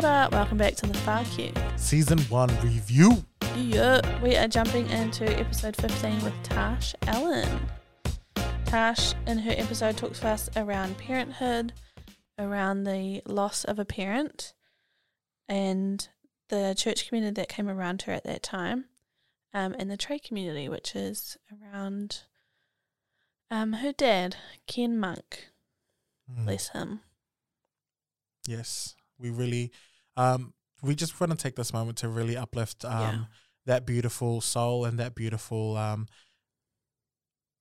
Kia welcome back to the Far Q. Season 1 review. Yeah, we are jumping into episode 15 with Tash Allen. Tash, in her episode, talks to us around parenthood, around the loss of a parent, and the church community that came around her at that time, um, and the trade community, which is around um, her dad, Ken Monk. Mm, Bless him. Yes, we really, um, we just want to take this moment to really uplift um, Yeah. that beautiful soul and that beautiful um,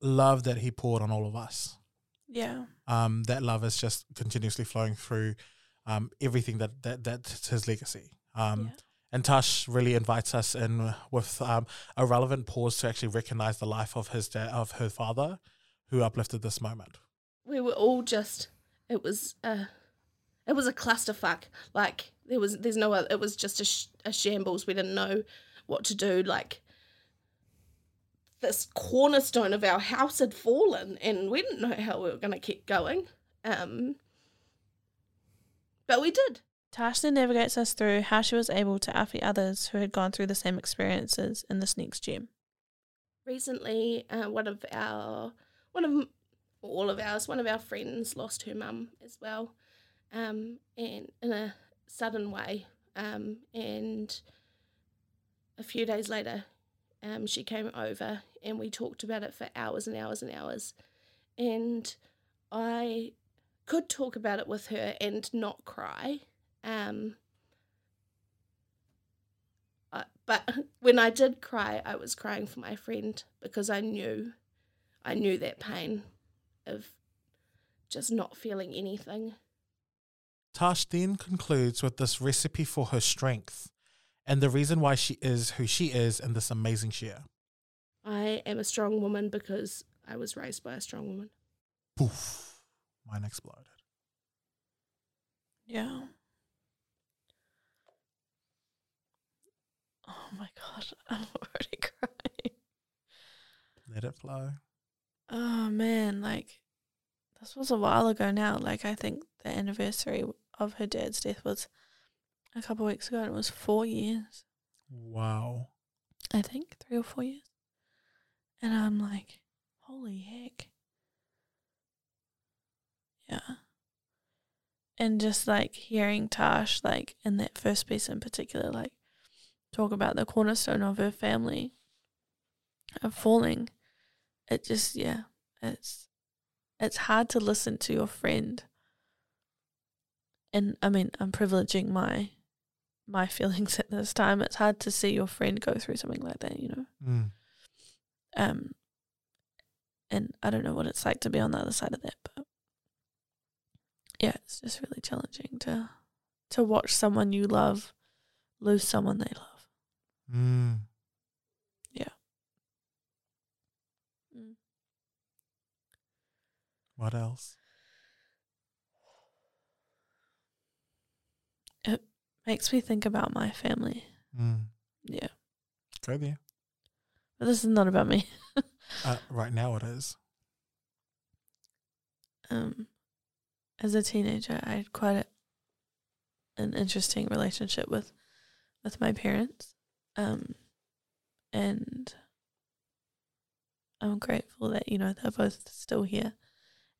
love that he poured on all of us. Yeah. Um, that love is just continuously flowing through um, everything that, that that's his legacy. Um, yeah. And Tash really invites us in with um, a relevant pause to actually recognize the life of his dad, of her father, who uplifted this moment. we were all just it was a it was a clusterfuck like there was there's no other, it was just a, sh- a shambles. We didn't know what to do. Like this cornerstone of our house had fallen and we didn't know how we were going to keep going. Um but we did. Tash navigates us through how she was able to outfit others who had gone through the same experiences in this next gym. recently uh, one of our one of all of ours one of our friends lost her mum as well. Um, and in a sudden way um, and a few days later um, she came over and we talked about it for hours and hours and hours and i could talk about it with her and not cry um, I- but when I did cry, I was crying for my friend because I knew, I knew that pain of just not feeling anything. Tash then concludes with this recipe for her strength and the reason why she is who she is in this amazing year. I am a strong woman because I was raised by a strong woman. Poof. Mine exploded. Yeah. Oh my god, I'm already crying. Let it flow. Oh man, like this was a while ago now. Like I think the anniversary of her dad's death was a couple of weeks ago and it was four years. Wow. I think three or four years. And I'm like, holy heck. Yeah. And just like hearing Tash, like in that first piece in particular, like talk about the cornerstone of her family of falling, it just, yeah, it's, it's hard to listen to your friend. And I mean, I'm privileging my my feelings at this time. It's hard to see your friend go through something like that, you know. Mm. Um, and I don't know what it's like to be on the other side of that, but yeah, it's just really challenging to to watch someone you love lose someone they love. Mm. Yeah. Mm. What else? Makes me think about my family. Mm. Yeah, Go there. but this is not about me. Uh, right now it is. um, as a teenager, I had quite a, an interesting relationship with with my parents, um, and I'm grateful that you know they're both still here,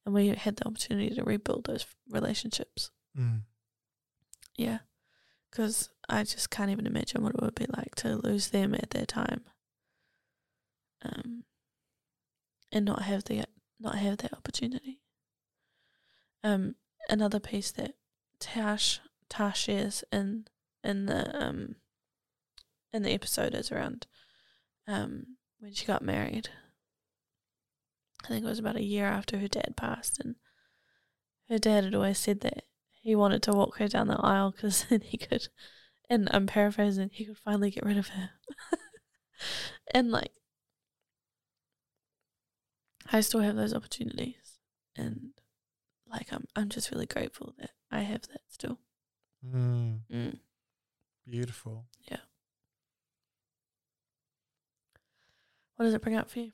and we had the opportunity to rebuild those relationships. Mm. Yeah, because I just can't even imagine what it would be like to lose them at that time, um, and not have the not have that opportunity. Um, another piece that Tash Tash shares in in the um in the episode is around um when she got married. I think it was about a year after her dad passed, and her dad had always said that he wanted to walk her down the aisle because then he could, and I'm paraphrasing, he could finally get rid of her. and like, I still have those opportunities, and like I'm I'm just really grateful that I have that still. Mm. Mm. Beautiful. Yeah. What does it bring up for you?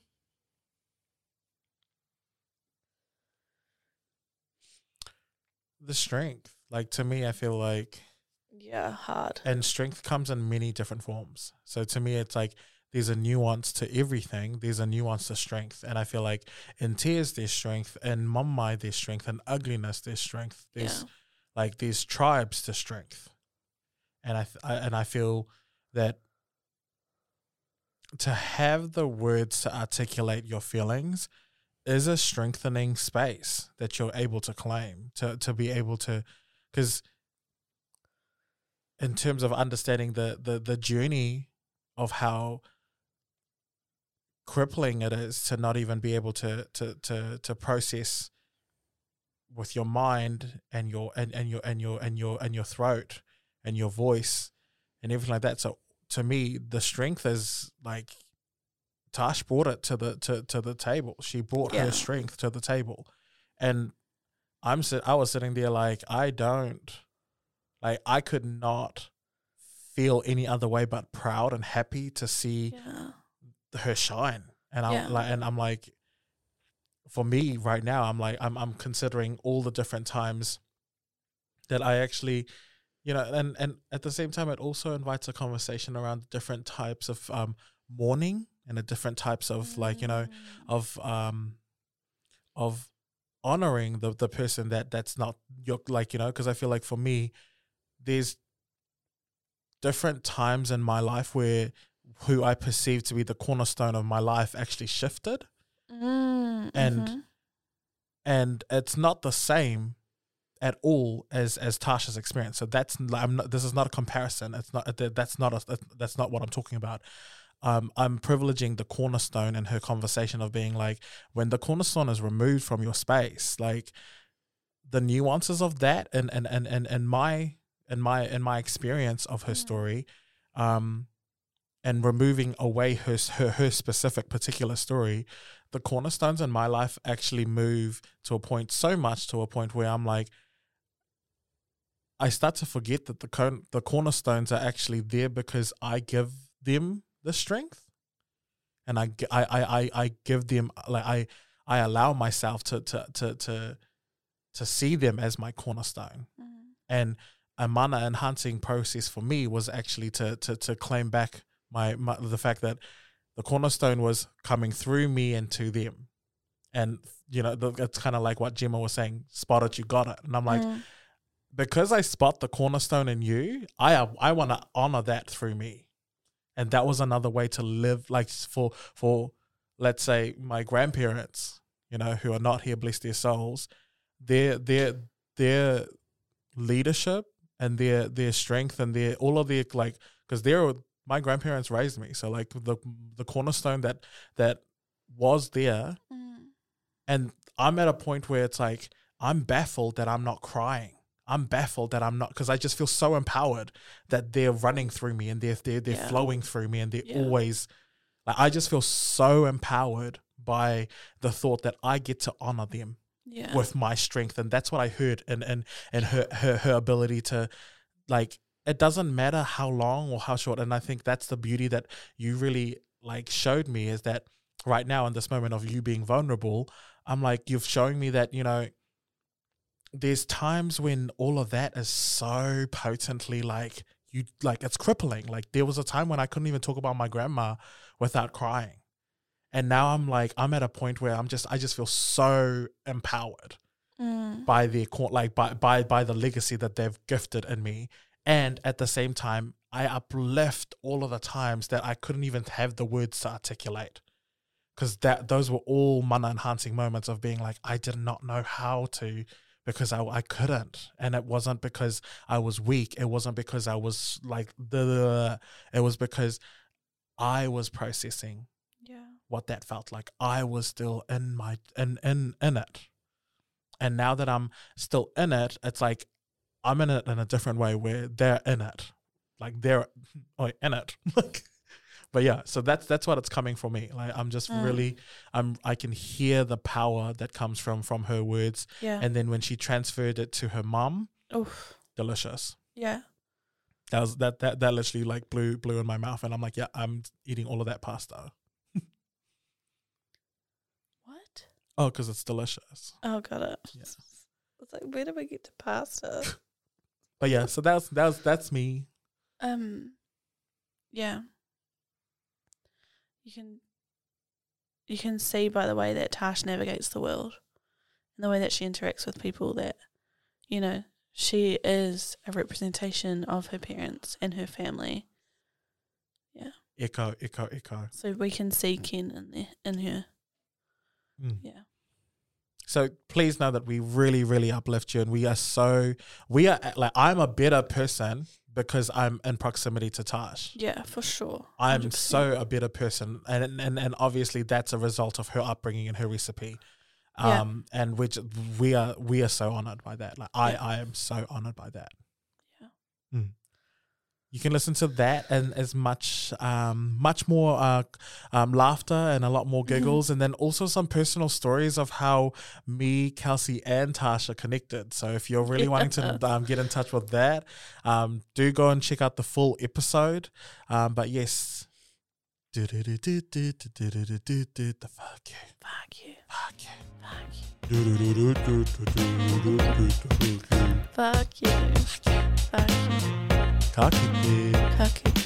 The strength. Like to me, I feel like Yeah, hard. and strength comes in many different forms. So to me, it's like there's a nuance to everything. There's a nuance to strength, and I feel like in tears there's strength, in mamae there's strength, in ugliness there's strength. There's yeah. like there's tribes to strength, and I, th- I and I feel that to have the words to articulate your feelings is a strengthening space that you're able to claim to to be able to because in terms of understanding the the the journey of how crippling it is to not even be able to to to to process with your mind and your and, and your and your and your and your throat and your voice and everything like that. So to me, the strength is like Tash brought it to the to, to the table. She brought Yeah. her strength to the table, and I'm sit. I was sitting there like I don't, like I could not feel any other way but proud and happy to see Yeah. her shine. And I'm Yeah. like, and I'm like, for me right now, I'm like, I'm I'm considering all the different times that I actually, you know, and and at the same time, it also invites a conversation around different types of um mourning and the different types of like you know Mm. of um of honoring the the person that that's not your like you know because I feel like for me, there's different times in my life where who I perceive to be the cornerstone of my life actually shifted. Mm, And- mhm. and it's not the same at all as as Tasha's experience. So that's I'm not. This is not a comparison. It's not. that- That's not a. That's not what I'm talking about. Um, I'm privileging the cornerstone in her conversation of being like, when the cornerstone is removed from your space, like the nuances of that, and and and and, and my in my in my experience of her Mm. story, um, and removing away her her her specific particular story, the cornerstones in my life actually move to a point so much to a point where I'm like, I start to forget that the con- the cornerstones are actually there because I give them the strength, and I I I I, I give them like I I allow myself to to to to to see them as my cornerstone Mhm. and a mana enhancing process for me was actually to to to claim back my, my the fact that the cornerstone was coming through me and to them and you know the, it's kind of like what Gemma was saying spot it you got it and I'm like Mm. because I spot the cornerstone in you I I want to honor that through me and that was another way to live like for for let's say my grandparents you know who are not here bless their souls their their their leadership and their their strength and their all of their like because they're my grandparents raised me. So like the the cornerstone that that was there. Mm. and i'm at a point where it's like i'm baffled that i'm not crying i'm baffled that i'm not because i just feel so empowered that they're running through me and they're they're, they're Yeah. flowing through me and they're Yeah. always like i just feel so empowered by the thought that i get to honor them Yeah. with my strength and that's what i heard and and and her her, her ability to like it doesn't matter how long or how short and i think that's the beauty that you really like showed me is that right now in this moment of you being vulnerable i'm like you've shown me that you know there's times when all of that is so potently like you like it's crippling. Like there was a time when i couldn't even talk about my grandma without crying. And now i'm like i'm at a point where i'm just i just feel so empowered Mm. by their co- like by by by the legacy that they've gifted in me. And at the same time i uplift all of the times that i couldn't even have the words to articulate. Because that those were all mana enhancing moments of being like i did not know how to because I, I couldn't and it wasn't because i was weak it wasn't because i was like the it was because i was processing Yeah. what that felt like. I was still in my in in in it, and now that I'm still in it, it's like I'm in it in a different way where they're in it, like they're oh, in it. Like, but yeah, so that's that's what it's coming for me. Like I'm just Mm. really, I'm I can hear the power that comes from from her words, Yeah. and then when she transferred it to her mom, Oof. delicious. Yeah. That was that that that literally like blew blew in my mouth, and I'm like, yeah, I'm eating all of that pasta. What? Oh, because it's delicious. Oh, got it. Yeah. I was like, where did we get to pasta? but yeah, so that's that's that's me. Um, yeah. You can you can see by the way that Tash navigates the world and the way that she interacts with people that, you know, she is a representation of her parents and her family. Yeah. Echo, echo, echo. So we can see Ken in there in her. Mm. Yeah. So please know that we really, really uplift you, and we are so we are like I'm a better person because I'm in proximity to Tash. Yeah, for sure. I'm 100%. so a better person, and and and obviously that's a result of her upbringing and her recipe. Yeah. Um, and which we are we are so honored by that. Like I Yeah. I am so honored by that. Yeah. Mm. You can listen to that and as much um much more uh um laughter and a lot more Mm-hmm. giggles and then also some personal stories of how me, Kelsey and Tasha connected. So if you're really wanting to um, get in touch with that, um do go and check out the full episode. Um but yes. Do-do-do-do-do-do-do-do-do-do. The fuck you. Fuck you. Fuck you. Fuck you. Do-do-do-do-do-do-do-do-do-do. Fuck you. Fuck you. Fuck you.